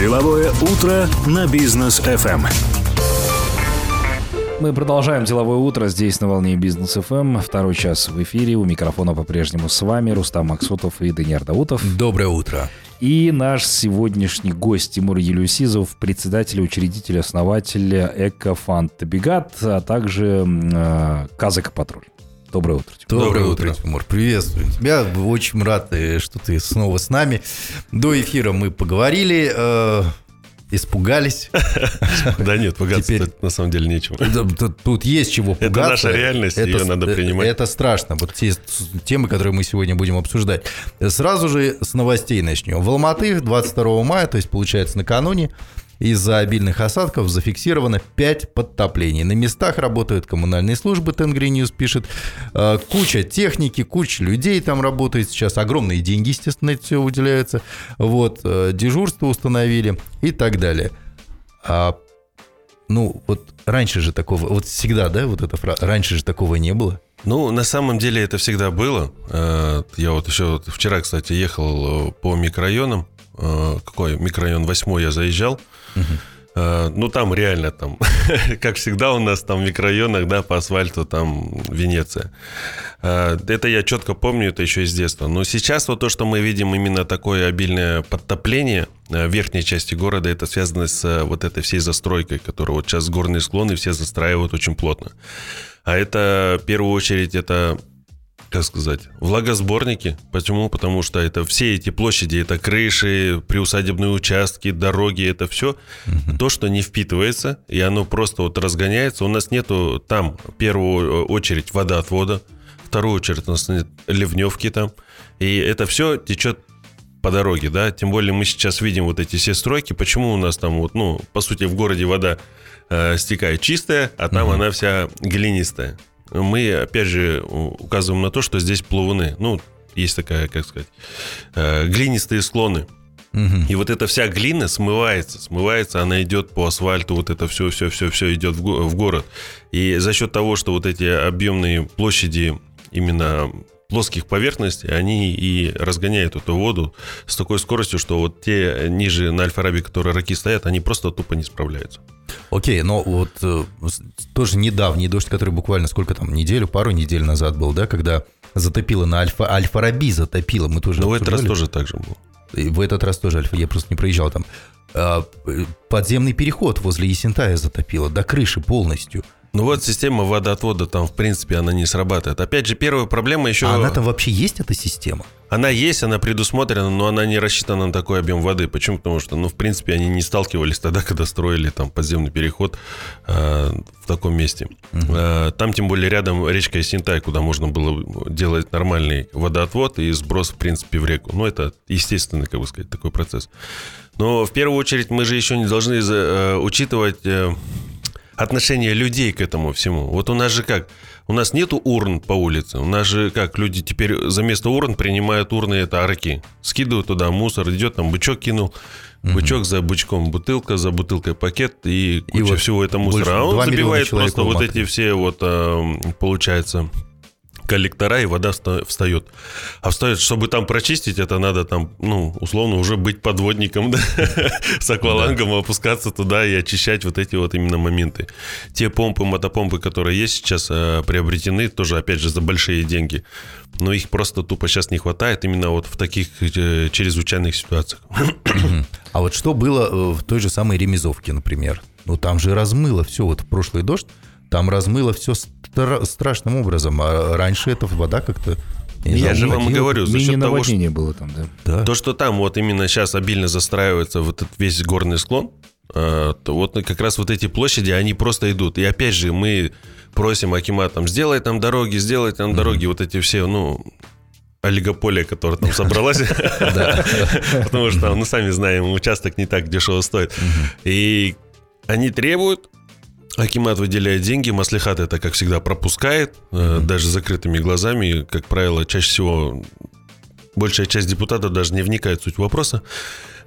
Деловое утро на бизнес FM. Мы продолжаем деловое утро здесь на волне бизнес FM. Второй час в эфире. У микрофона по-прежнему с вами Рустам Максутов и Даниил Даутов. Доброе утро. И наш сегодняшний гость Тимур Елюсизов, председатель, учредитель, основатель Экофанд Табигат, а также э, Казака Патруль. Доброе утро. Тимур. Доброе, утро, Тимур. Приветствую тебя. Очень рад, э, что ты снова с нами. До эфира мы поговорили. Э, испугались. Да нет, пугаться Теперь... на самом деле нечего. Тут, тут есть чего пугаться. Это наша реальность, это, ее надо принимать. Это страшно. Вот те темы, которые мы сегодня будем обсуждать. Сразу же с новостей начнем. В Алматы 22 мая, то есть получается накануне, из-за обильных осадков зафиксировано 5 подтоплений. На местах работают коммунальные службы, Tengri News пишет. Э, куча техники, куча людей там работает сейчас. Огромные деньги, естественно, это все уделяются. Вот, э, дежурство установили и так далее. А, ну, вот раньше же такого, вот всегда, да, вот эта фраза, раньше же такого не было. Ну, на самом деле это всегда было. Э, я вот еще вчера, кстати, ехал по микрорайонам. Какой микрорайон? Восьмой я заезжал. Угу. Ну, там реально, там, как всегда у нас там в микрорайонах, да, по асфальту, там Венеция. А, это я четко помню, это еще из детства. Но сейчас вот то, что мы видим именно такое обильное подтопление верхней части города, это связано с вот этой всей застройкой, которую вот сейчас горные склоны все застраивают очень плотно. А это, в первую очередь, это как сказать, влагосборники. Почему? Потому что это все эти площади, это крыши, приусадебные участки, дороги, это все угу. то, что не впитывается, и оно просто вот разгоняется. У нас нету там, в первую очередь, водоотвода, вторую очередь у нас нет ливневки там, и это все течет по дороге, да, тем более мы сейчас видим вот эти все стройки, почему у нас там вот, ну, по сути, в городе вода э, стекает чистая, а там угу. она вся глинистая мы, опять же, указываем на то, что здесь плавуны. Ну, есть такая, как сказать, э, глинистые склоны. Угу. И вот эта вся глина смывается, смывается, она идет по асфальту, вот это все, все, все, все идет в, в город. И за счет того, что вот эти объемные площади именно плоских поверхностей, они и разгоняют эту воду с такой скоростью, что вот те ниже на Альфа-Раби, которые раки стоят, они просто тупо не справляются. Окей, но вот э, тоже недавний дождь, который буквально сколько там, неделю, пару недель назад был, да, когда затопило на Альфа, Альфа-Раби затопило, мы тоже... Но в этот раз тоже так же было. И в этот раз тоже Альфа, я просто не проезжал там. А, э, подземный переход возле Есентая затопило до крыши полностью – ну вот система водоотвода там, в принципе, она не срабатывает. Опять же, первая проблема еще... А она там вообще есть, эта система? Она есть, она предусмотрена, но она не рассчитана на такой объем воды. Почему? Потому что, ну, в принципе, они не сталкивались тогда, когда строили там подземный переход э, в таком месте. Угу. Э, там, тем более, рядом речка Синтай, куда можно было делать нормальный водоотвод и сброс, в принципе, в реку. Ну, это естественный, как бы сказать, такой процесс. Но в первую очередь мы же еще не должны э, учитывать... Э, отношение людей к этому всему. Вот у нас же как? У нас нету урн по улице. У нас же как? Люди теперь за место урн принимают урны, это арки. Скидывают туда мусор, идет там бычок кинул. Бычок за бычком бутылка, за бутылкой пакет и куча и вот всего этого мусора. А он забивает просто вот эти все вот, а, получается, коллектора, и вода встает. А встает, чтобы там прочистить, это надо там, ну, условно, уже быть подводником, да, с аквалангом, опускаться туда и очищать вот эти вот именно моменты. Те помпы, мотопомпы, которые есть сейчас, э, приобретены тоже, опять же, за большие деньги. Но их просто тупо сейчас не хватает именно вот в таких э, чрезвычайных ситуациях. А вот что было э, в той же самой Ремезовке, например? Ну, там же размыло все, вот в прошлый дождь, там размыло все стра- страшным образом, а раньше эта вода как-то я, я же вам и говорю, за счет того, что... было там, да? да. То, что там вот именно сейчас обильно застраивается вот этот весь горный склон, а, то вот как раз вот эти площади, они просто идут. И опять же, мы просим Акима там, сделай там дороги, сделай там дороги, вот эти все, ну, олигополия, которая там собралась. Потому что, ну, сами знаем, участок не так дешево стоит. И они требуют, Акимат выделяет деньги, Маслихат это, как всегда, пропускает, mm-hmm. даже закрытыми глазами. Как правило, чаще всего большая часть депутатов даже не вникает в суть вопроса.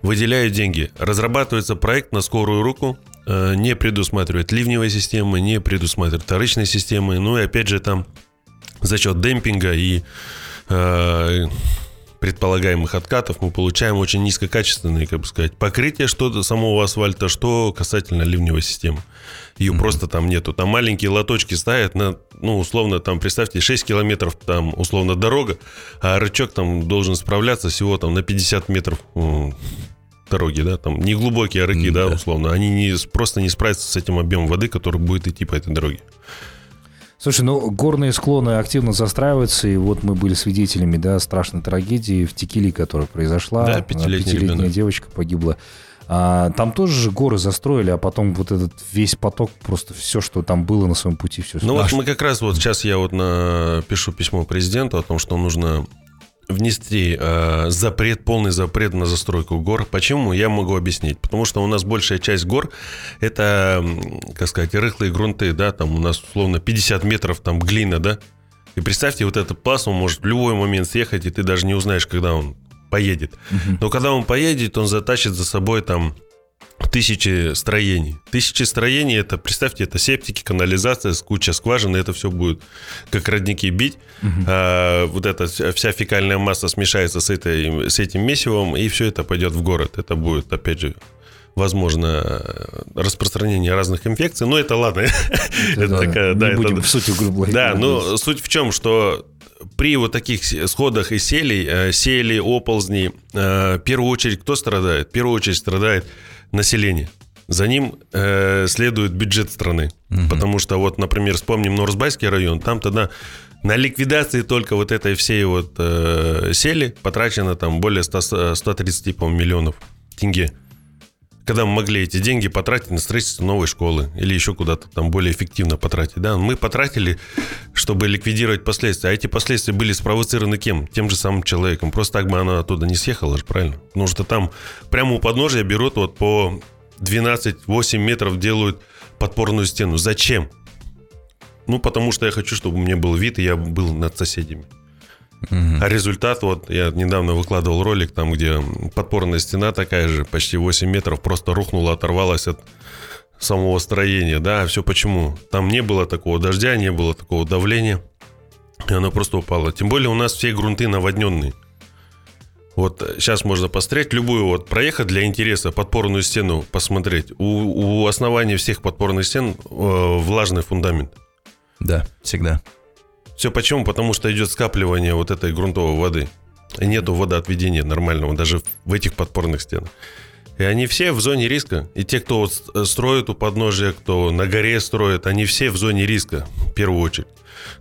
Выделяют деньги. Разрабатывается проект на скорую руку, э, не предусматривает ливневые системы, не предусматривает вторичные системы. Ну и опять же там за счет демпинга и э, предполагаемых откатов мы получаем очень низкокачественные, как бы сказать, покрытие что самого асфальта, что касательно ливневой системы. Ее mm-hmm. просто там нету. Там маленькие лоточки ставят на, ну, условно, там, представьте, 6 километров там, условно, дорога, а рычаг там должен справляться всего там на 50 метров дороги, да, там неглубокие рыки, mm, да, да, условно, они не, просто не справятся с этим объемом воды, который будет идти по этой дороге. Слушай, ну горные склоны активно застраиваются, и вот мы были свидетелями, да, страшной трагедии в Текили, которая произошла. Да, пятилетняя, пятилетняя девочка погибла. А, там тоже же горы застроили, а потом вот этот весь поток, просто все, что там было на своем пути, все. Ну вот мы как раз вот сейчас я вот напишу письмо президенту о том, что нужно внести э, запрет, полный запрет на застройку гор. Почему? Я могу объяснить. Потому что у нас большая часть гор это, как сказать, рыхлые грунты, да, там у нас условно 50 метров там глина, да. И представьте, вот этот пас, он может в любой момент съехать, и ты даже не узнаешь, когда он поедет. Но когда он поедет, он затащит за собой там тысячи строений. Тысячи строений, это, представьте, это септики, канализация, куча скважин, и это все будет как родники бить. Угу. А, вот эта вся фекальная масса смешается с, этой, с этим месивом, и все это пойдет в город. Это будет, опять же, возможно распространение разных инфекций. Но это ладно. Это такая, да, будем в суть углублять. Да, но суть в чем, что при вот таких сходах и селей, э, сели, оползни, э, в первую очередь кто страдает? В первую очередь страдает население. За ним э, следует бюджет страны. Угу. Потому что вот, например, вспомним Норсбайский район, там тогда на ликвидации только вот этой всей вот э, сели потрачено там более 100, 130 по миллионов тенге. Когда мы могли эти деньги потратить на строительство новой школы или еще куда-то там более эффективно потратить. Да, мы потратили, чтобы ликвидировать последствия. А эти последствия были спровоцированы кем? Тем же самым человеком. Просто так бы она оттуда не съехала же, правильно? Потому что там прямо у подножия берут вот по 12-8 метров делают подпорную стену. Зачем? Ну, потому что я хочу, чтобы у меня был вид, и я был над соседями. А результат, вот я недавно выкладывал ролик, там, где подпорная стена такая же, почти 8 метров, просто рухнула, оторвалась от самого строения. Да, все почему? Там не было такого дождя, не было такого давления, и она просто упала. Тем более у нас все грунты наводненные. Вот сейчас можно посмотреть любую, вот проехать для интереса, подпорную стену посмотреть. У, у основания всех подпорных стен э, влажный фундамент. Да, всегда. Все почему? Потому что идет скапливание вот этой грунтовой воды. И нету водоотведения нормального даже в этих подпорных стенах. И они все в зоне риска. И те, кто э, строит у подножия, кто на горе строит, они все в зоне риска в первую очередь.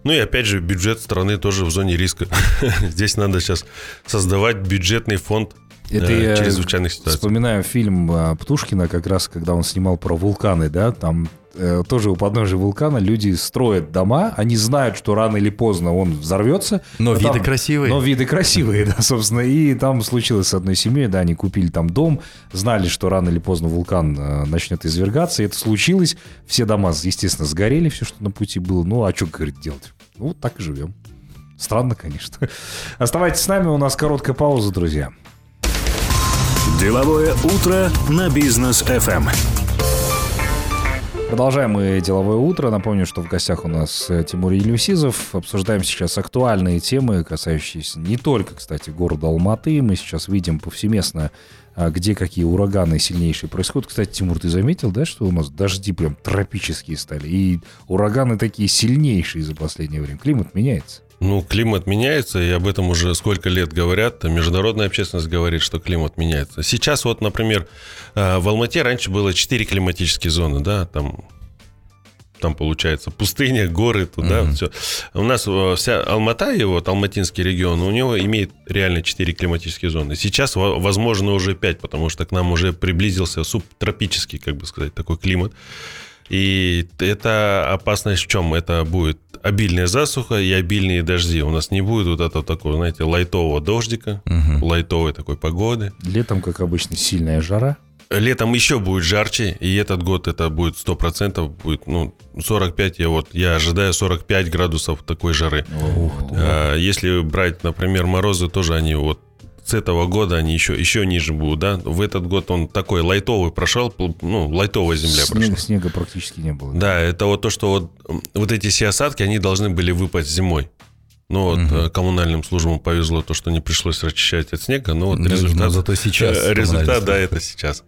Ну и опять же, бюджет страны тоже в зоне риска. Здесь надо сейчас создавать бюджетный фонд это э, я чрезвычайных ситуаций. Вспоминаю фильм э, Птушкина, как раз когда он снимал про вулканы, да, там Э, тоже у подножия вулкана люди строят дома, они знают, что рано или поздно он взорвется. Но виды там, красивые. Но виды красивые, да, собственно. И там случилось с одной семьей, да, они купили там дом, знали, что рано или поздно вулкан э, начнет извергаться, и это случилось. Все дома, естественно, сгорели, все, что на пути было. Ну, а что, говорит, делать? Ну, вот так и живем. Странно, конечно. Оставайтесь с нами, у нас короткая пауза, друзья. Деловое утро на бизнес FM. Продолжаем мы деловое утро. Напомню, что в гостях у нас э, Тимур Елюсизов. Обсуждаем сейчас актуальные темы, касающиеся не только, кстати, города Алматы. Мы сейчас видим повсеместно, а, где какие ураганы сильнейшие происходят. Кстати, Тимур, ты заметил, да, что у нас дожди прям тропические стали? И ураганы такие сильнейшие за последнее время. Климат меняется. Ну, климат меняется, и об этом уже сколько лет говорят. Международная общественность говорит, что климат меняется. Сейчас вот, например, э, в Алмате раньше было 4 климатические зоны, да, там там получается пустыня, горы, туда mm-hmm. все. У нас э, вся Алмата и вот Алматинский регион, у него имеет реально 4 климатические зоны. Сейчас, возможно, уже 5, потому что к нам уже приблизился субтропический, как бы сказать, такой климат. И это опасность в чем? Это будет обильная засуха и обильные дожди. У нас не будет вот этого такого, знаете, лайтового дождика, угу. лайтовой такой погоды. Летом, как обычно, сильная жара. Летом еще будет жарче, и этот год это будет 100%, будет, ну, 45, я вот, я ожидаю 45 градусов такой жары. Ух, а, если брать, например, морозы, тоже они вот с этого года они еще, еще ниже будут, да? В этот год он такой лайтовый прошел, ну, лайтовая земля снега, прошла. Снега практически не было. Да, это вот то, что вот, вот эти все осадки, они должны были выпасть зимой. Ну вот угу. коммунальным службам повезло то, что не пришлось расчищать от снега, но вот ну, результат... Но зато сейчас. Э, результат, да, это сейчас.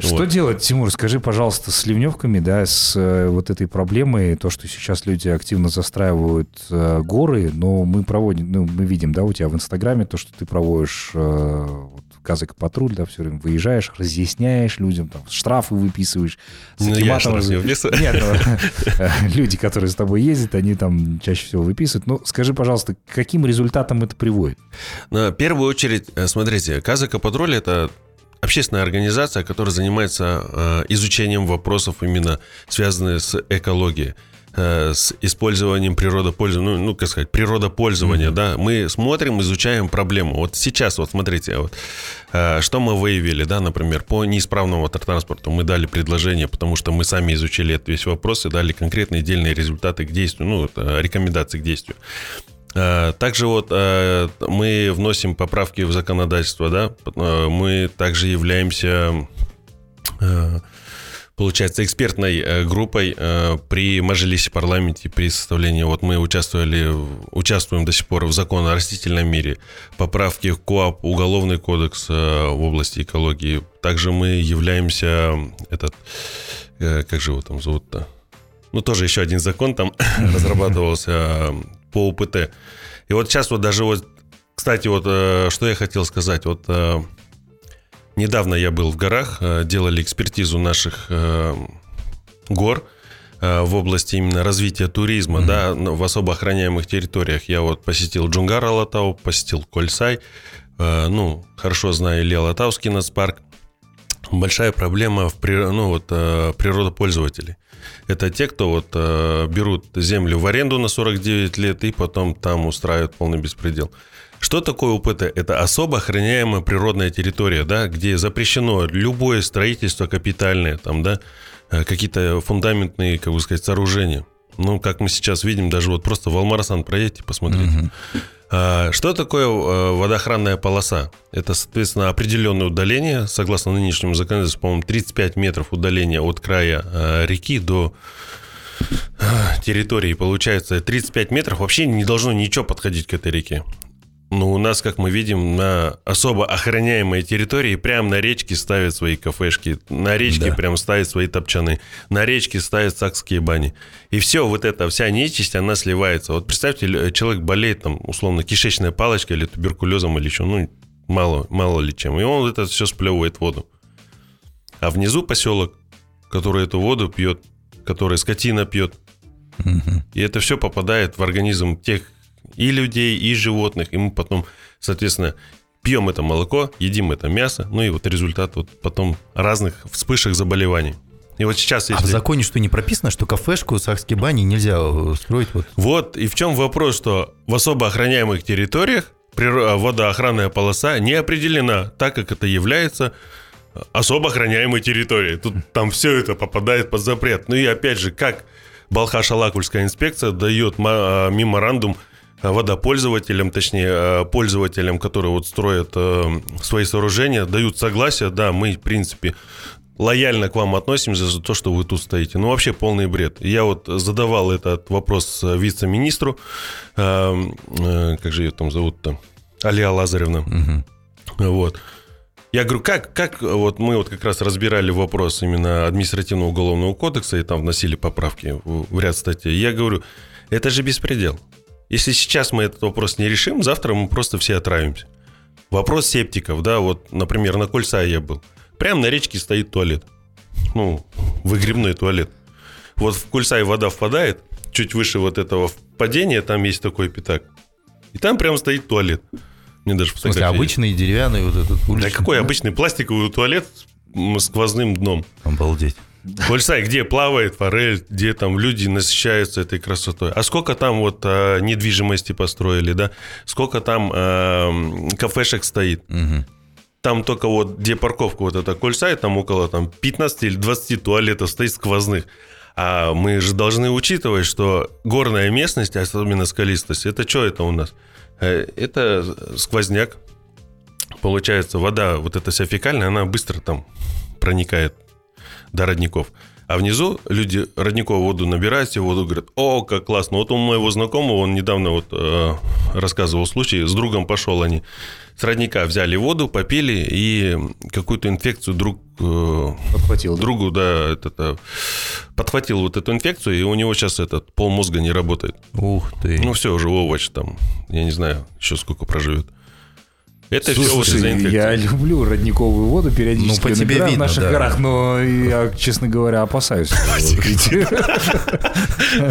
Что вот. делать, Тимур, скажи, пожалуйста, с ливневками, да, с э, вот этой проблемой, то, что сейчас люди активно застраивают э, горы, но мы проводим, ну, мы видим, да, у тебя в Инстаграме то, что ты проводишь э, вот, казак патруль, да, все время выезжаешь, разъясняешь людям, там, штрафы выписываешь. Ну, я штраф не выписываю. Нет, ну, люди, которые с тобой ездят, они там чаще всего выписывают. Ну, скажи, пожалуйста, к каким результатам это приводит? На первую очередь, э, смотрите, казака патруль это общественная организация, которая занимается э, изучением вопросов именно связанных с экологией э, с использованием природопользования, ну, ну, как сказать, природопользования, mm-hmm. да, мы смотрим, изучаем проблему. Вот сейчас, вот смотрите, вот, э, что мы выявили, да, например, по неисправному автотранспорту мы дали предложение, потому что мы сами изучили этот весь вопрос и дали конкретные отдельные результаты к действию, ну, рекомендации к действию. Э, также вот э, мы вносим поправки в законодательство, да, э, мы также являемся, получается, экспертной группой при Мажилисе парламенте, при составлении, вот мы участвовали, участвуем до сих пор в закон о растительном мире, поправки в КОАП, Уголовный кодекс в области экологии. Также мы являемся, этот, как же его там зовут-то? Ну, тоже еще один закон там разрабатывался по УПТ. И вот сейчас вот даже вот, кстати, вот э, что я хотел сказать. Вот э, недавно я был в горах, э, делали экспертизу наших гор в области именно развития туризма, mm-hmm. да, в особо охраняемых территориях. Я вот посетил Джунгар Алатау, посетил Кольсай, ну, хорошо знаю Илья Алатауский нацпарк. Большая проблема в ну, вот, природопользователей. Это те, кто вот э, берут землю в аренду на 49 лет и потом там устраивают полный беспредел. Что такое УПТ? Это особо охраняемая природная территория, да, где запрещено любое строительство капитальное, там, да, э, какие-то фундаментные, как бы сказать, сооружения. Ну, как мы сейчас видим, даже вот просто в Алмарасан проедьте, посмотрите. Угу. А, что такое э, водоохранная полоса? Это, соответственно, определенное удаление, согласно нынешнему законодательству, по-моему, 35 метров удаления от края э, реки до э, территории. Получается, 35 метров вообще не должно ничего подходить к этой реке. Ну, у нас, как мы видим, на особо охраняемой территории прямо на речке ставят свои кафешки, на речке да. прям ставят свои топчаны, на речке ставят сакские бани. И все, вот эта вся нечисть, она сливается. Вот представьте, человек болеет там, условно, кишечной палочкой или туберкулезом или еще, ну, мало, мало ли чем. И он это все сплевывает в воду. А внизу поселок, который эту воду пьет, который скотина пьет. Угу. И это все попадает в организм тех и людей, и животных, и мы потом, соответственно, пьем это молоко, едим это мясо, ну и вот результат вот потом разных вспышек заболеваний. И вот сейчас, если... А в законе что не прописано, что кафешку, сахские бани нельзя э, строить? Вот? вот, и в чем вопрос, что в особо охраняемых территориях водоохранная полоса не определена, так как это является особо охраняемой территорией. Тут там все это попадает под запрет. Ну и опять же, как Балхаш-Алакульская инспекция дает а, меморандум водопользователям, точнее, э, пользователям, которые вот строят э, свои сооружения, дают согласие, да, мы, в принципе, лояльно к вам относимся за то, что вы тут стоите. Ну, вообще полный бред. Я вот задавал этот вопрос вице-министру, э, как же ее там зовут-то, Алия Лазаревна. Угу. Вот. Я говорю, как, как вот мы вот как раз разбирали вопрос именно административного уголовного кодекса и там вносили поправки в ряд статей. Я говорю, это же беспредел. Если сейчас мы этот вопрос не решим, завтра мы просто все отравимся. Вопрос септиков, да, вот, например, на Кольца я был. Прямо на речке стоит туалет. Ну, выгребной туалет. Вот в Кульсай вода впадает, чуть выше вот этого впадения, там есть такой пятак. И там прямо стоит туалет. Мне даже В смысле, обычный деревянный вот этот уличный? Да какой обычный пластиковый туалет с сквозным дном? Обалдеть. Кольсай, где плавает форель, где там люди насыщаются этой красотой. А сколько там вот а, недвижимости построили, да? Сколько там а, кафешек стоит? Угу. Там только вот, где парковка вот эта Кольсай, там около там 15 или 20 туалетов стоит сквозных. А мы же должны учитывать, что горная местность, особенно скалистость, это что это у нас? Э, это сквозняк. Получается, вода, вот эта вся фекальная, она быстро там проникает до родников. А внизу люди родниковую воду набирают, себе воду говорят, о, как классно. Вот у моего знакомого, он недавно вот э, рассказывал случай, с другом пошел они с родника взяли воду, попили и какую-то инфекцию друг э, Подхватил. другу, да, это, это, подхватил вот эту инфекцию, и у него сейчас этот пол мозга не работает. Ух ты. Ну все, уже овощ там, я не знаю, еще сколько проживет. Это все вот Слушай, из-за инфекции. я люблю родниковую воду, периодически Ну, по тебе видно, в наших да. горах, но я, честно говоря, опасаюсь. ну,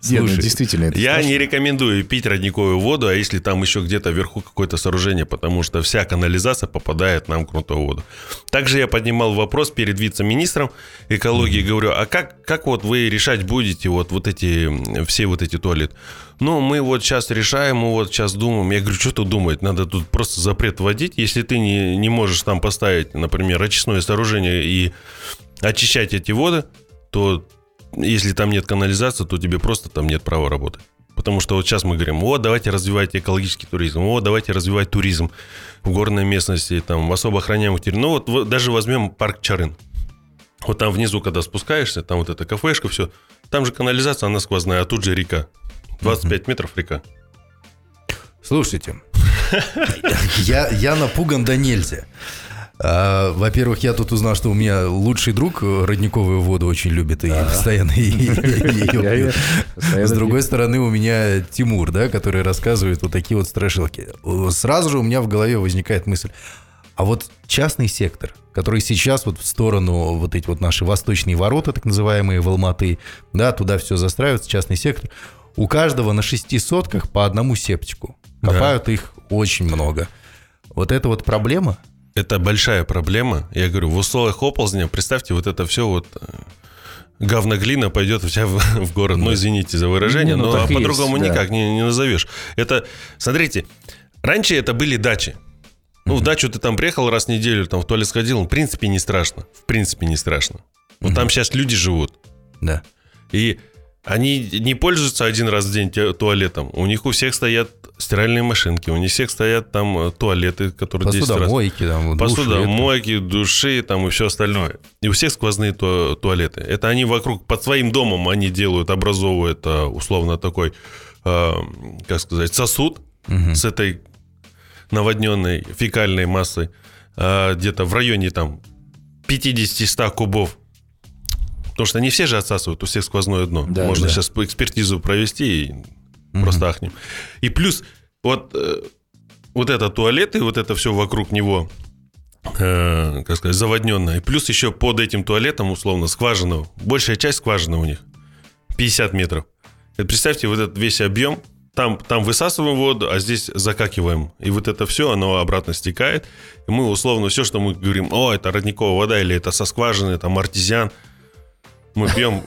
Слушай, действительно, Я не рекомендую пить родниковую воду, а если там еще где-то вверху какое-то сооружение, потому что вся канализация попадает нам в грунтовую воду. Также я поднимал вопрос перед вице-министром экологии, говорю, а как, как вот вы решать будете вот, вот эти, все вот эти туалеты? Ну, мы вот сейчас решаем, мы вот сейчас думаем. Я говорю, что тут думать? Надо тут просто запрет вводить. Если ты не, не можешь там поставить, например, очистное сооружение и очищать эти воды, то если там нет канализации, то тебе просто там нет права работать. Потому что вот сейчас мы говорим, вот давайте развивать экологический туризм, вот давайте развивать туризм в горной местности, там, в особо охраняемых территориях. Ну вот даже возьмем парк Чарын. Вот там внизу, когда спускаешься, там вот эта кафешка, все, там же канализация, она сквозная, а тут же река. 25 метров река. Слушайте, я, я напуган до нельзя. А, Во-первых, я тут узнал, что у меня лучший друг родниковую воду очень любит и постоянно ее пьет. С другой стороны, у меня Тимур, да, который рассказывает вот такие вот страшилки. Сразу же у меня в голове возникает мысль, а вот частный сектор, который сейчас вот в сторону вот эти вот наши восточные ворота, так называемые, в Алматы, да, туда все застраивается, частный сектор, у каждого на шести сотках по одному септику. Копают их очень много. Вот это вот проблема? Это большая проблема. Я говорю, в условиях оползня, представьте, вот это все вот э, говноглина пойдет вся в, в город. Ну, извините за выражение, Не, ну, но по-другому да. никак не, не назовешь. Это, смотрите, раньше это были дачи. Ну, в дачу ты там приехал раз в неделю, там в туалет сходил, ну, в принципе, не страшно. В принципе, не страшно. Но там сейчас люди живут. Да. И они не пользуются один раз в день туалетом. У них у всех стоят стиральные машинки, у них всех стоят там э, туалеты, которые 10 раз... Посудомойки, там, души, Посудомойки, души там и все остальное. И у всех сквозные ту- туалеты. Это они вокруг, под своим домом они делают, образовывают э, условно такой, э, как сказать, сосуд с этой наводненной фекальной массой. э, где-то в районе там 50-100 кубов. Потому что не все же отсасывают, у всех сквозное дно. Да, Можно да. сейчас по экспертизу провести и просто ахнем. И плюс вот, э, вот это туалет и вот это все вокруг него, э, как сказать, заводненное. И плюс еще под этим туалетом, условно, скважина. Большая часть скважины у них. 50 метров. Это представьте, вот этот весь объем, там, там высасываем воду, а здесь закакиваем. И вот это все, оно обратно стекает. И мы условно все, что мы говорим, о, это родниковая вода, или это со скважины, там артезиан, мы пьем,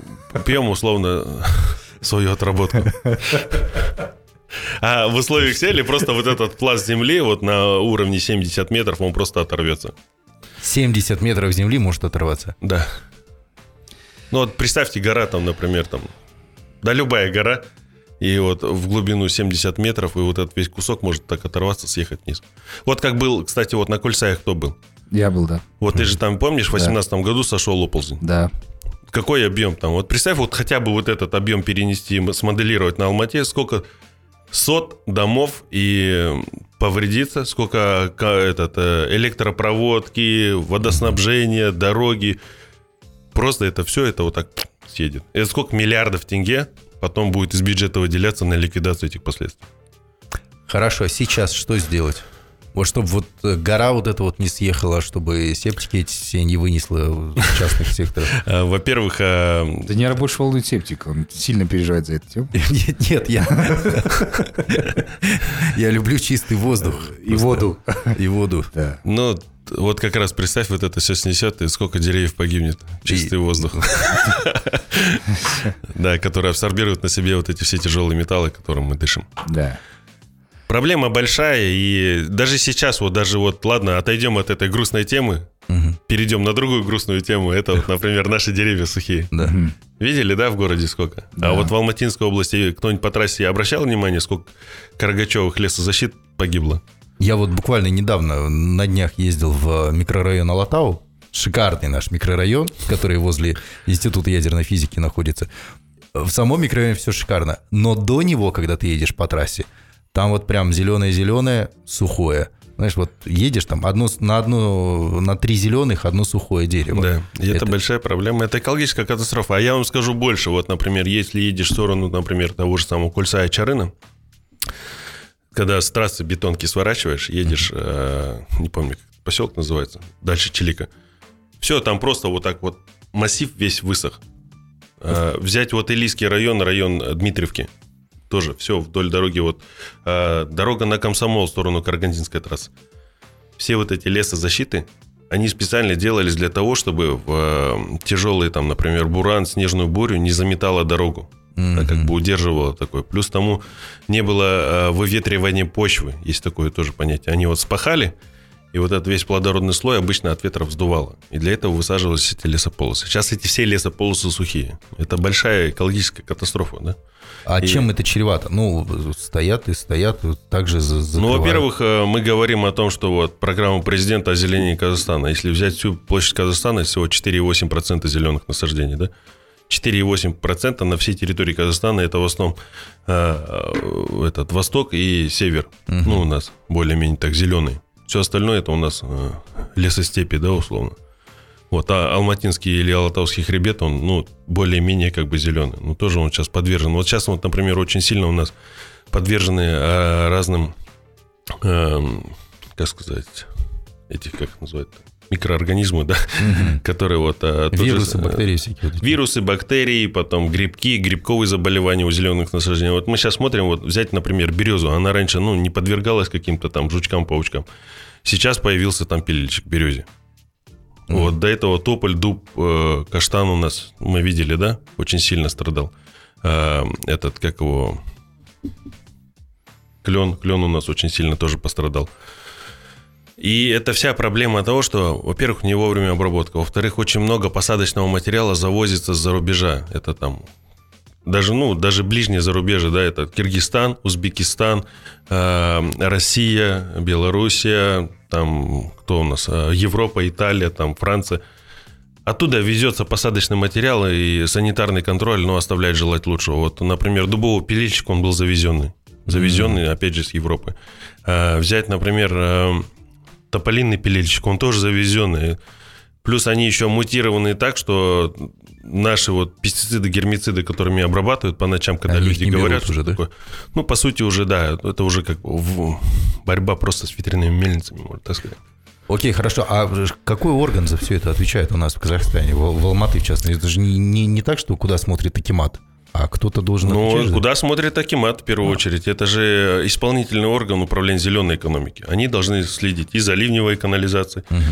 пьем условно свою отработку. А в условиях сели просто вот этот пласт земли вот на уровне 70 метров, он просто оторвется. 70 метров земли может оторваться. Да. Ну вот представьте, гора там, например, там, да любая гора, и вот в глубину 70 метров, и вот этот весь кусок может так оторваться, съехать вниз. Вот как был, кстати, вот на Кольцаях кто был? Я был, да. Вот ты же там, помнишь, в 18 году сошел оползень. Да. Какой объем там? Вот представь, вот хотя бы вот этот объем перенести, смоделировать на Алмате, сколько сот домов и повредится, сколько этот, э, электропроводки, водоснабжения, дороги. Просто это все, это вот так съедет. Это сколько миллиардов тенге потом будет из бюджета выделяться на ликвидацию этих последствий. Хорошо, сейчас что сделать? Вот чтобы вот э, гора вот эта вот не съехала, чтобы септики эти все не вынесла в частных секторах. Э, Во-первых, э, Даниэра больше волнует септик. Он сильно переживает за эту тему. Нет, нет, я... Я люблю чистый воздух. И воду. И воду. Да. ну, вот как раз представь, вот это все снесет, и сколько деревьев погибнет. Чистый воздух. Да, который абсорбирует на себе вот эти все тяжелые металлы, которым мы дышим. Да. Проблема большая, и даже сейчас, вот даже вот, ладно, отойдем от этой грустной темы, перейдем на другую грустную тему. Это вот, например, наши деревья сухие. Да. Видели, да, в городе сколько? Да. А вот в Алматинской области кто-нибудь по трассе обращал внимание, сколько карагачевых лесозащит погибло? Я вот буквально недавно на днях ездил в микрорайон Алатау. шикарный наш микрорайон, который возле Института ядерной физики находится. В самом микрорайоне все шикарно, но до него, когда ты едешь по трассе, там вот прям зеленое-зеленое, сухое. Знаешь, вот едешь там одно, на одну, на три зеленых одно сухое дерево. Да, и это, это большая проблема. Это экологическая катастрофа. А я вам скажу больше. Вот, например, если едешь в сторону, например, того же самого Кольца и Чарына, когда с трассы бетонки сворачиваешь, едешь, э, не помню, как поселок называется, дальше Челика. Все, там просто вот так вот массив весь высох. Э, взять вот Илийский район, район Дмитриевки. Тоже все вдоль дороги. Вот э, дорога на Комсомол в сторону Карагандинской трассы. Все вот эти лесозащиты, они специально делались для того, чтобы в э, тяжелый, там, например, буран, снежную бурю не заметала дорогу mm-hmm. как бы удерживало такое. Плюс тому не было э, выветривания почвы, есть такое тоже понятие. Они вот спахали, и вот этот весь плодородный слой обычно от ветра вздувало. И для этого высаживались эти лесополосы. Сейчас эти все лесополосы сухие. Это большая экологическая катастрофа, да? А и... чем это чревато? Ну, стоят и стоят, также закрывают. Ну, во-первых, э, мы говорим о том, что вот программа президента озеленения Казахстана. Если взять всю площадь Казахстана, всего 4,8% зеленых насаждений, да? 4,8% на всей территории Казахстана. Это в основном э, э, этот восток и север. Угу. Ну, у нас более-менее так зеленый. Все остальное это у нас э, лесостепи, да, условно. Вот, а Алматинский или Алатауский хребет, он, ну, более-менее как бы зеленый. Ну, тоже он сейчас подвержен. Вот сейчас вот, например, очень сильно у нас подвержены э, разным, э, как сказать, этих, как называют, микроорганизмы, да, угу. которые вот... А, вирусы, же, бактерии всякие. Вирусы, бактерии, потом грибки, грибковые заболевания у зеленых насаждений. Вот мы сейчас смотрим, вот взять, например, березу. Она раньше, ну, не подвергалась каким-то там жучкам, паучкам. Сейчас появился там пилильчик березе. Mm. Вот до этого тополь, дуб, э, каштан у нас, мы видели, да, очень сильно страдал. Э, этот, как его, клен, клен у нас очень сильно тоже пострадал. И это вся проблема того, что, во-первых, не вовремя обработка, во-вторых, очень много посадочного материала завозится с-за рубежа. Это там даже, ну, даже ближнее зарубежье, да, это Киргизстан, Узбекистан, э, Россия, Белоруссия, там, кто у нас, э, Европа, Италия, там, Франция. Оттуда везется посадочный материал, и санитарный контроль, ну, оставляет желать лучшего. Вот, например, дубовый пилильщик, он был завезенный. Завезенный, mm-hmm. опять же, с Европы. Э, взять, например, э, тополинный пилильщик, он тоже завезенный. Плюс они еще мутированы так, что наши вот пестициды, гермициды, которыми обрабатывают по ночам, когда они люди говорят, уже, да? такое, ну, по сути, уже, да, это уже как борьба просто с ветряными мельницами, можно так сказать. Окей, хорошо. А какой орган за все это отвечает у нас в Казахстане, в, в Алматы в частности? Это же не, не, не так, что куда смотрит Акимат. А кто-то должен Ну, куда да? смотрит Акимат в первую а. очередь? Это же исполнительный орган управления зеленой экономики. Они должны следить и за ливневой канализацией, угу.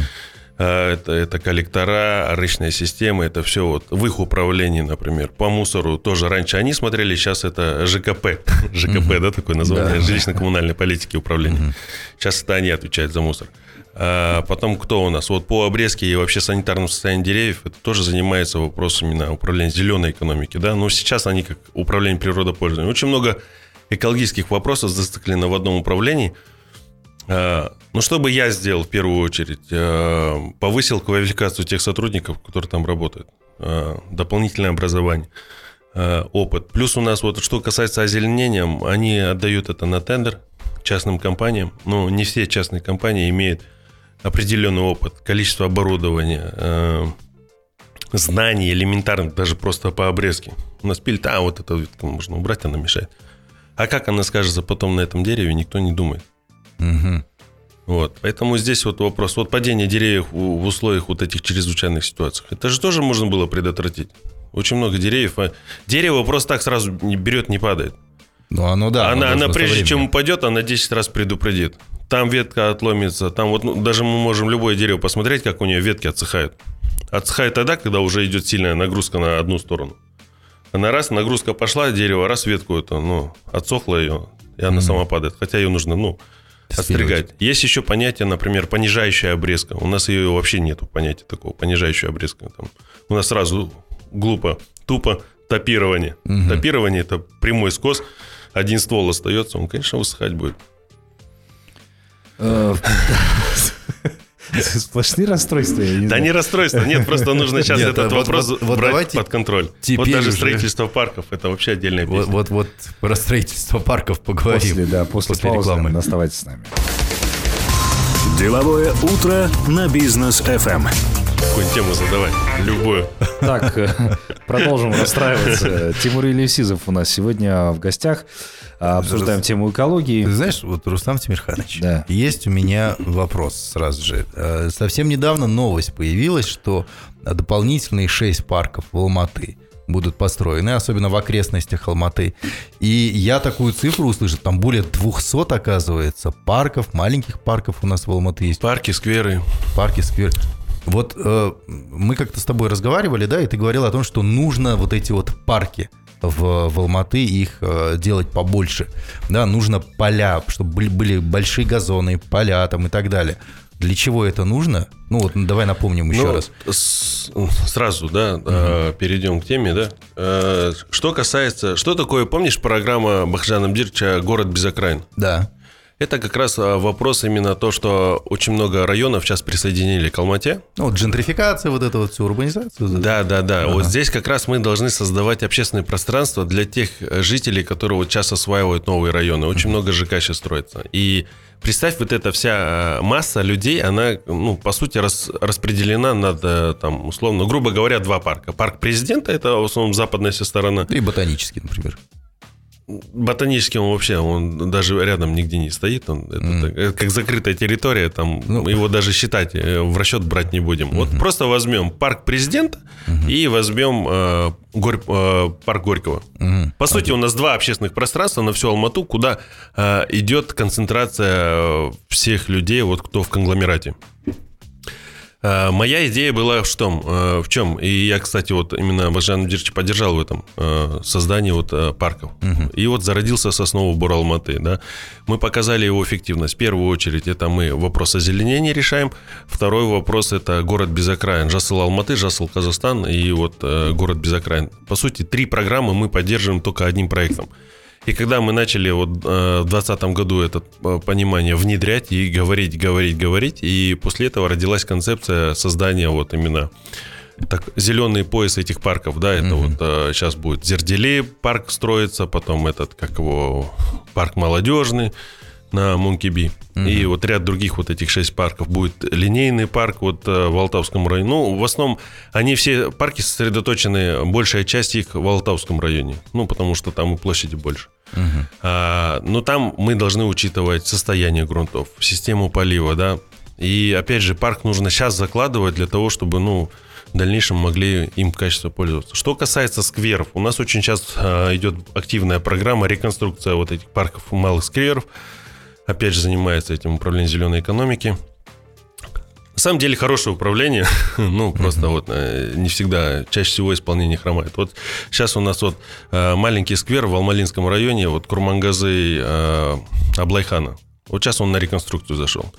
Это, это коллектора, рычная система, это все вот в их управлении, например. По мусору тоже раньше они смотрели, сейчас это ЖКП. ЖКП, да, такое название? Жилищно-коммунальной политики управления. Сейчас это они отвечают за мусор. А потом кто у нас? Вот по обрезке и вообще санитарному состоянию деревьев, это тоже занимается вопросами на управление зеленой экономики, да, но сейчас они как управление природопользованием. Очень много экологических вопросов зациклено в одном управлении. А, ну, что бы я сделал в первую очередь? А, повысил квалификацию тех сотрудников, которые там работают. А, дополнительное образование опыт. Плюс у нас вот что касается озеленения, они отдают это на тендер частным компаниям. Но не все частные компании имеют определенный опыт, количество оборудования, э, знаний элементарных, даже просто по обрезке. У нас пилит, а вот эту ветку можно убрать, она мешает. А как она скажется потом на этом дереве, никто не думает. Угу. Вот, поэтому здесь вот вопрос. Вот падение деревьев в условиях вот этих чрезвычайных ситуаций. Это же тоже можно было предотвратить. Очень много деревьев. А дерево просто так сразу не берет, не падает. Ну, оно да. Она, она прежде чем упадет, она 10 раз предупредит там ветка отломится, там вот ну, даже мы можем любое дерево посмотреть, как у нее ветки отсыхают. Отсыхает тогда, когда уже идет сильная нагрузка на одну сторону. Она раз, нагрузка пошла, дерево, раз ветку это, ну, отсохла ее, и она mm-hmm. сама падает. Хотя ее нужно, ну, отстригать. Есть еще понятие, например, понижающая обрезка. У нас ее вообще нету понятия такого, понижающая обрезка. Там, у нас сразу глупо, тупо топирование. Угу. Топирование это прямой скос, один ствол остается, он, конечно, высыхать будет. Сплошные расстройства. я не Да не расстройство, нет, просто нужно сейчас Нет, этот вот- вопрос вот- вот брать под контроль. Вот даже уже- строительство парков, это вообще отдельная Вот, песня. вот, вот про строительство парков поговорим. После, да, после, После паузы рекламы. оставайтесь с нами. Деловое утро на бизнес ФМ. Какую тему задавай, любую. Так, э, продолжим расстраиваться. Тимур Елисизов у нас сегодня в гостях. А, Обсуждаем тему Ты экологии. знаешь, вот, Рустам Тимирханович, Да. есть у меня вопрос сразу же. Э, Совсем недавно новость появилась, что дополнительные 6 парков в Алматы будут построены, особенно в окрестностях Алматы. И я такую цифру услышал, там более 200, оказывается, парков, маленьких парков у нас в Алматы есть. Парки, скверы. парки, сквер. Вот э, мы как-то с тобой разговаривали, да, и ты говорил о том, что нужно вот эти вот парки в, в Алматы, их э, делать побольше. Да, нужно поля, чтобы были, были большие газоны, поля там и так далее. Для чего это нужно? Ну вот, ну, давай напомним еще Ну, раз. с- сразу, да, э, перейдем к теме, да. Э, Что касается, что такое, помнишь, программа Бахжана Бдирча «Город без окраин»? Да. Это как раз а, вопрос именно то, что очень много районов сейчас присоединили к Алмате. Ну, вот джентрификация, вот эта вот всю урбанизацию. Да, да, да. Вот здесь как раз мы должны создавать общественное пространство для тех э, жителей, которые вот сейчас осваивают новые районы. Очень много ЖК сейчас строится. И представь, вот эта вся э, масса людей, она, ну, по сути, рас- распределена над, э, там, условно, грубо говоря, два парка. Парк президента, это в основном западная вся сторона. И ботанический, например. Ботанический он вообще, он даже рядом нигде не стоит. Он, это так, это как закрытая территория, там Ну. его даже считать, э, в расчет брать не будем. Вот просто возьмем парк президента и возьмем э, Горь- э, парк Горького. Мгм. По сути, у нас два общественных пространства на всю Алмату, куда э, идет концентрация э, всех людей, вот кто в конгломерате. Э, Моя идея была в том, э, в чем, и я, кстати, вот именно Бажан Дирчи поддержал в этом э, создании вот парков. И вот зародился сосновый бор Алматы, да. Мы показали его эффективность. В первую очередь это мы вопрос озеленения решаем. Второй вопрос это город без окраин. Жасыл Алматы, Жасыл Казахстан и вот город без окраин. По сути, три программы мы поддерживаем только одним проектом. И когда мы начали вот э, в 2020 году это э, понимание внедрять и говорить, говорить, говорить, и после этого родилась концепция создания вот именно так, зеленый пояс этих парков, да, это вот сейчас будет Зерделей парк строится, потом этот, как его, парк молодежный на Мункиби. И вот ряд других вот этих шесть парков. Будет линейный парк вот э, в Алтавском районе. Ну, в основном они все парки сосредоточены, большая часть их в Алтавском районе. Ну, потому что там и площади больше. А, но там мы должны учитывать состояние грунтов, систему полива, да. И опять же, парк нужно сейчас закладывать для того, чтобы, ну, в дальнейшем могли им качественно пользоваться. Что касается скверов, у нас очень сейчас а, идет активная программа реконструкция вот этих парков малых скверов. Опять же, занимается этим управление зеленой экономики. На самом деле хорошее управление, ну просто вот э, не всегда, чаще всего исполнение хромает. Вот сейчас у нас вот э, маленький сквер в Алмалинском районе, вот Курмангазы э, Аблайхана. Вот сейчас он на реконструкцию зашел.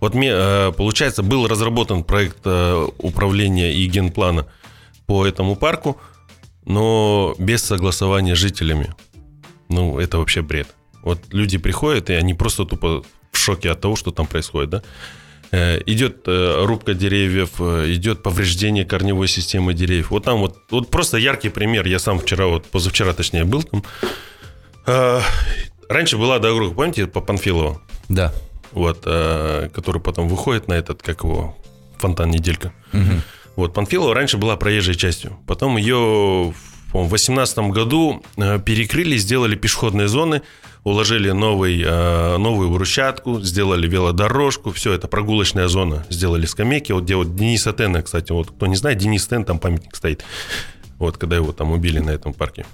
Вот мне, э, получается, был разработан проект э, управления и генплана по этому парку, но без согласования с жителями. Ну, это вообще бред. Вот люди приходят, и они просто тупо в шоке от того, что там происходит, да? Э, Идет э, рубка деревьев, э, идет повреждение корневой системы деревьев. Вот там вот, вот просто яркий пример. Я сам вчера, вот позавчера, точнее, был там. Раньше была дорога, помните, по Панфилову? Да. вот, который потом выходит на этот, как его, фонтан неделька. Вот, Панфилова раньше была проезжей частью. Потом ее в 2018 году э, перекрыли, сделали пешеходные зоны, уложили новый, э, новую брусчатку, сделали велодорожку, все, это прогулочная зона. Сделали скамейки, вот где вот Дениса Тена, кстати, вот кто не знает, Денис Тен, там памятник стоит. Вот, когда его там убили на этом парке.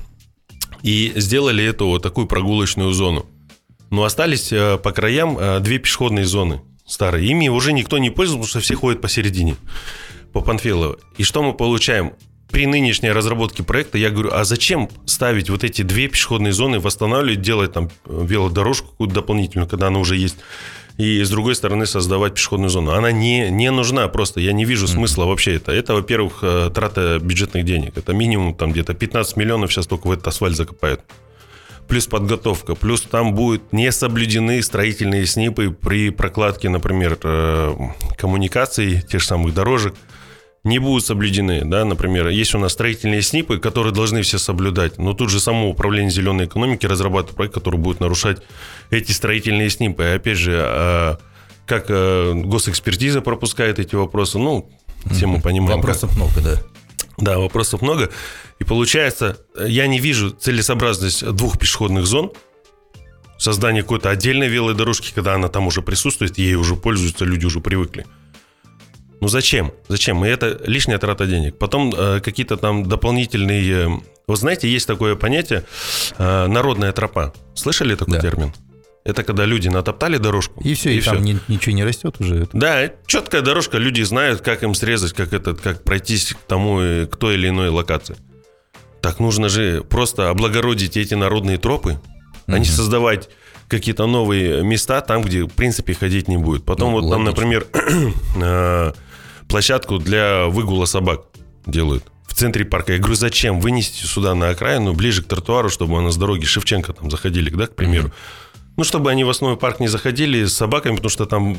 И сделали эту вот такую прогулочную зону. Но остались э, по краям две пешеходные зоны старые. Ими уже никто не пользуется, потому что все ходят посередине, по Панфилову. И что мы получаем? При нынешней разработке проекта я говорю, а зачем ставить вот эти две пешеходные зоны, восстанавливать, делать там э, велодорожку какую-то дополнительную, когда она уже есть, и с другой стороны создавать пешеходную зону. Она не, не нужна просто, я не вижу смысла вообще это. Это, во-первых, э, трата бюджетных денег. Это минимум там где-то 15 миллионов сейчас только в этот асфальт закопают. плюс подготовка, плюс там будут не соблюдены строительные снипы при прокладке, например, э, коммуникаций, тех же самых дорожек, не будут соблюдены, да, например, есть у нас строительные снипы, которые должны все соблюдать, но тут же само управление зеленой экономики разрабатывает проект, который будет нарушать эти строительные снипы. И опять же, а, как э, госэкспертиза пропускает эти вопросы, ну, все мы понимаем. Вопросов как. много, да. Да, вопросов много. И получается, я не вижу целесообразность двух пешеходных зон, создание какой-то отдельной велодорожки, когда она там уже присутствует, ей уже пользуются, люди уже привыкли. Ну зачем? Зачем? И это лишняя трата денег. Потом э, какие-то там дополнительные... Э, вот знаете, есть такое понятие э, народная тропа. Слышали такой да. термин? Это когда люди натоптали дорожку. И все, и, и там все. ничего не растет уже. Да, четкая дорожка, люди знают, как им срезать, как, это, как пройтись к тому, к той или иной локации. Так нужно же просто облагородить эти народные тропы, а не создавать какие-то новые места там, где, в принципе, ходить не будет. Потом ну, вот логично. там, например, э, площадку для выгула собак делают в центре парка. Я говорю, зачем? Вынести сюда на окраину, ближе к тротуару, чтобы она с дороги Шевченко там заходили, да, к примеру. Mm-hmm. Ну, чтобы они в основной парк не заходили с собаками, потому что там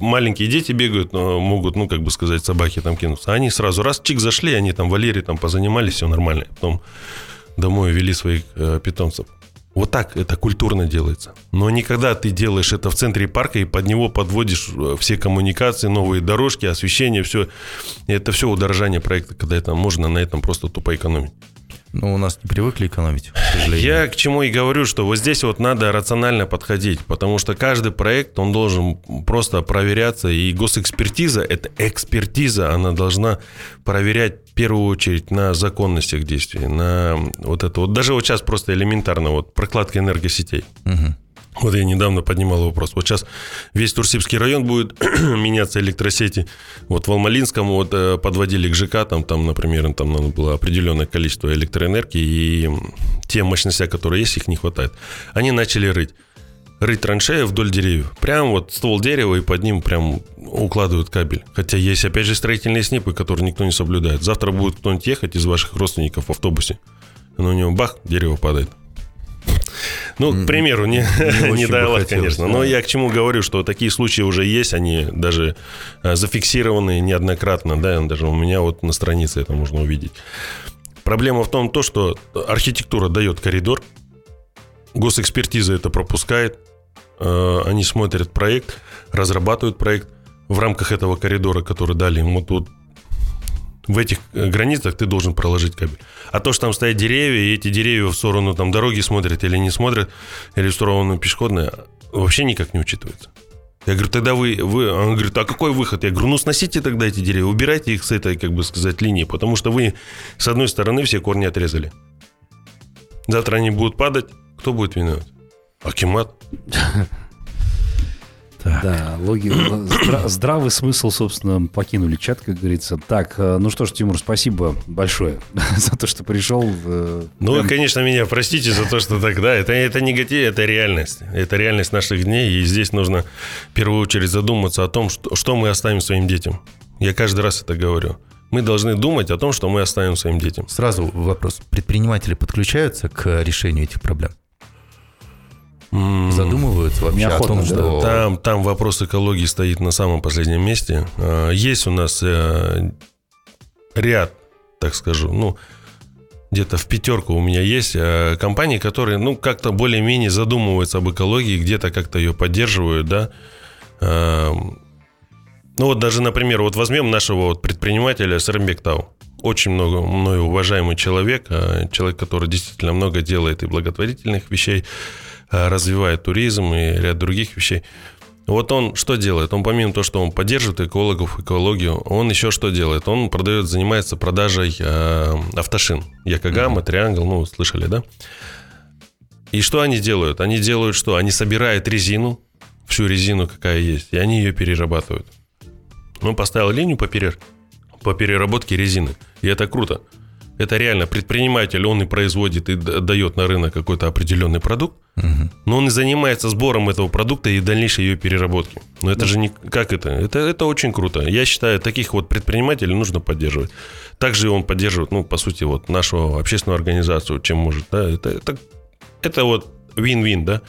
маленькие дети бегают, но могут, ну, как бы сказать, собаки там кинуться. Они сразу раз чик зашли, они там Валерий там позанимались, все нормально. Потом домой вели своих э, питомцев. Вот так это культурно делается. Но никогда ты делаешь это в центре парка и под него подводишь э, все коммуникации, новые дорожки, освещение, все. И это все удорожание проекта, когда это можно на этом просто тупо экономить. Ну, у нас не привыкли экономить, к сожалению. Я к чему и говорю, что вот здесь вот надо рационально подходить, потому что каждый проект, он должен просто проверяться, и госэкспертиза, это экспертиза, она должна проверять первую очередь на законность их действий, на вот это вот, даже вот сейчас просто элементарно, вот прокладка энергосетей. Угу. Вот я недавно поднимал вопрос. Вот сейчас весь Турсибский район будет меняться электросети. Вот в Алмалинском вот э, подводили к ЖК, там, там, например, там надо было определенное количество электроэнергии, и те мощности, которые есть, их не хватает. Они начали рыть. Рыть траншеи вдоль деревьев. Прям вот ствол дерева, и под ним прям укладывают кабель. Хотя есть, опять же, строительные снипы, которые никто не соблюдает. Завтра будет кто-нибудь ехать из ваших родственников в автобусе, и на него бах, дерево падает. Ну, к примеру, не, не, не дай конечно. Да. Но я к чему говорю, что такие случаи уже есть, они даже э, зафиксированы неоднократно, да, даже у меня вот на странице это можно увидеть. Проблема в том, то, что архитектура дает коридор, госэкспертиза это пропускает, они смотрят проект, разрабатывают проект в рамках этого коридора, который дали вот, вот в этих э, границах ты должен проложить кабель. А то, что там стоят деревья, и эти деревья в сторону там дороги смотрят или не смотрят, или в сторону пешеходной, вообще никак не учитывается. Я говорю, тогда вы, вы... Он говорит, а какой выход? Я говорю, ну сносите тогда эти деревья, убирайте их с этой, как бы сказать, линии, потому что вы с одной стороны все корни отрезали. Завтра они будут падать, кто будет виноват? Акимат. Так. Да, логика, здра, здравый смысл, собственно, покинули чат, как говорится. Так, э, ну что ж, Тимур, спасибо большое за то, что пришел. Э, ну, прям... конечно, меня простите за то, что тогда. Это, это негатив, это реальность. Это реальность наших дней. И здесь нужно в первую очередь задуматься о том, что, что мы оставим своим детям. Я каждый раз это говорю. Мы должны думать о том, что мы оставим своим детям. Сразу вопрос. Предприниматели подключаются к решению этих проблем? Задумываются вообще Неохотно, о том, что... Там, там вопрос экологии стоит на самом последнем месте. А, есть у нас э, ряд, так скажу, ну, где-то в пятерку у меня есть э, компании, которые, ну, как-то более-менее задумываются об экологии, где-то как-то ее поддерживают, да. А, ну, вот даже, например, вот возьмем нашего вот предпринимателя Сарымбек Тау. Очень много, мною уважаемый человек, человек, который действительно много делает и благотворительных вещей, Э, развивает туризм и ряд других вещей. Вот он что делает? Он помимо того, что он поддерживает экологов, экологию, он еще что делает? Он продает, занимается продажей э, автошин. Якогама, Триангл, ну, слышали, да? И что они делают? Они делают что? Они собирают резину, всю резину, какая есть, и они ее перерабатывают. Он поставил линию по, перер... по переработке резины. И это круто. Это реально предприниматель, он и производит, и дает на рынок какой-то определенный продукт, угу. но он и занимается сбором этого продукта и дальнейшей ее переработки. Но это да. же не... Как это? это? Это очень круто. Я считаю, таких вот предпринимателей нужно поддерживать. Также он поддерживает, ну, по сути, вот нашу общественную организацию, чем может. Да, это, это это вот вин-вин, да?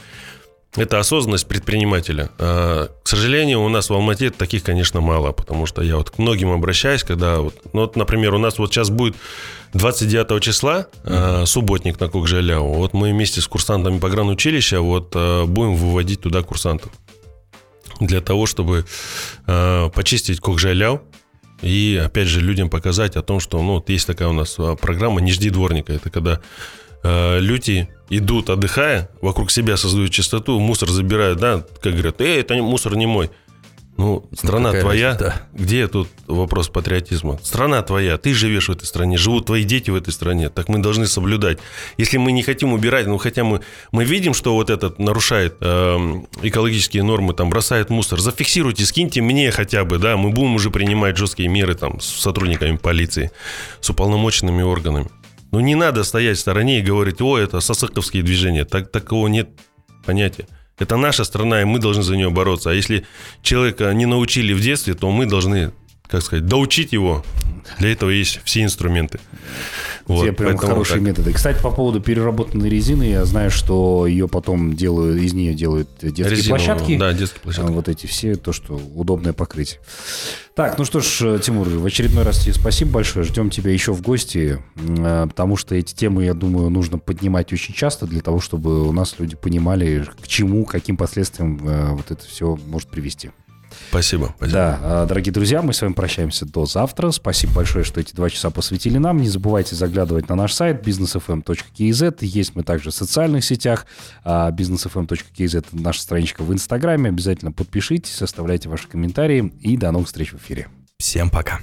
Это осознанность предпринимателя. А, к сожалению, у нас в Алмате таких, конечно, мало, потому что я вот к многим обращаюсь, когда вот, ну вот, например, у нас вот сейчас будет 29 числа mm-hmm. субботник на Кокжаляу. Вот мы вместе с курсантами погранучилища вот а, будем выводить туда курсантов для того, чтобы почистить Кокжаляу, и, опять же, людям показать о том, что, ну, вот есть такая у нас программа «Не жди дворника». Это когда э, люди идут, отдыхая, вокруг себя создают чистоту, мусор забирают, да, как говорят, эй, это мусор не мой. Ну, страна ну, твоя, разница, да. где тут вопрос патриотизма? Страна твоя, ты живешь в этой стране, живут твои дети в этой стране, так мы должны соблюдать. Если мы не хотим убирать, ну хотя мы, мы видим, что вот этот нарушает э, экологические нормы, там бросает мусор, зафиксируйте, скиньте мне хотя бы, да, мы будем уже принимать жесткие меры там с сотрудниками полиции, с уполномоченными органами. Ну не надо стоять в стороне и говорить, о, это сосыковские движения. Так, такого нет понятия. Это наша страна, и мы должны за нее бороться. А если человека не научили в детстве, то мы должны, как сказать, доучить его. Для этого есть все инструменты. Вот, Те прям хорошие так. методы. Кстати, по поводу переработанной резины, я знаю, что ее потом делают, из нее делают детские Резину, площадки. Да, детские площадки. Вот эти все, то, что удобное покрытие. Так, ну что ж, Тимур, в очередной раз тебе спасибо большое. Ждем тебя еще в гости, э, потому что эти темы, я думаю, нужно поднимать очень часто для того, чтобы у нас люди понимали, к чему, каким последствиям э, вот это все может привести. Спасибо, спасибо. Да, а, дорогие друзья, мы с вами прощаемся до завтра. Спасибо большое, что эти два часа посвятили нам. Не забывайте заглядывать на наш сайт businessfm.kz. Есть мы также в социальных сетях. businessfm.kz – наша страничка в Инстаграме. Обязательно подпишитесь, оставляйте ваши комментарии. И до новых встреч в эфире. Всем пока.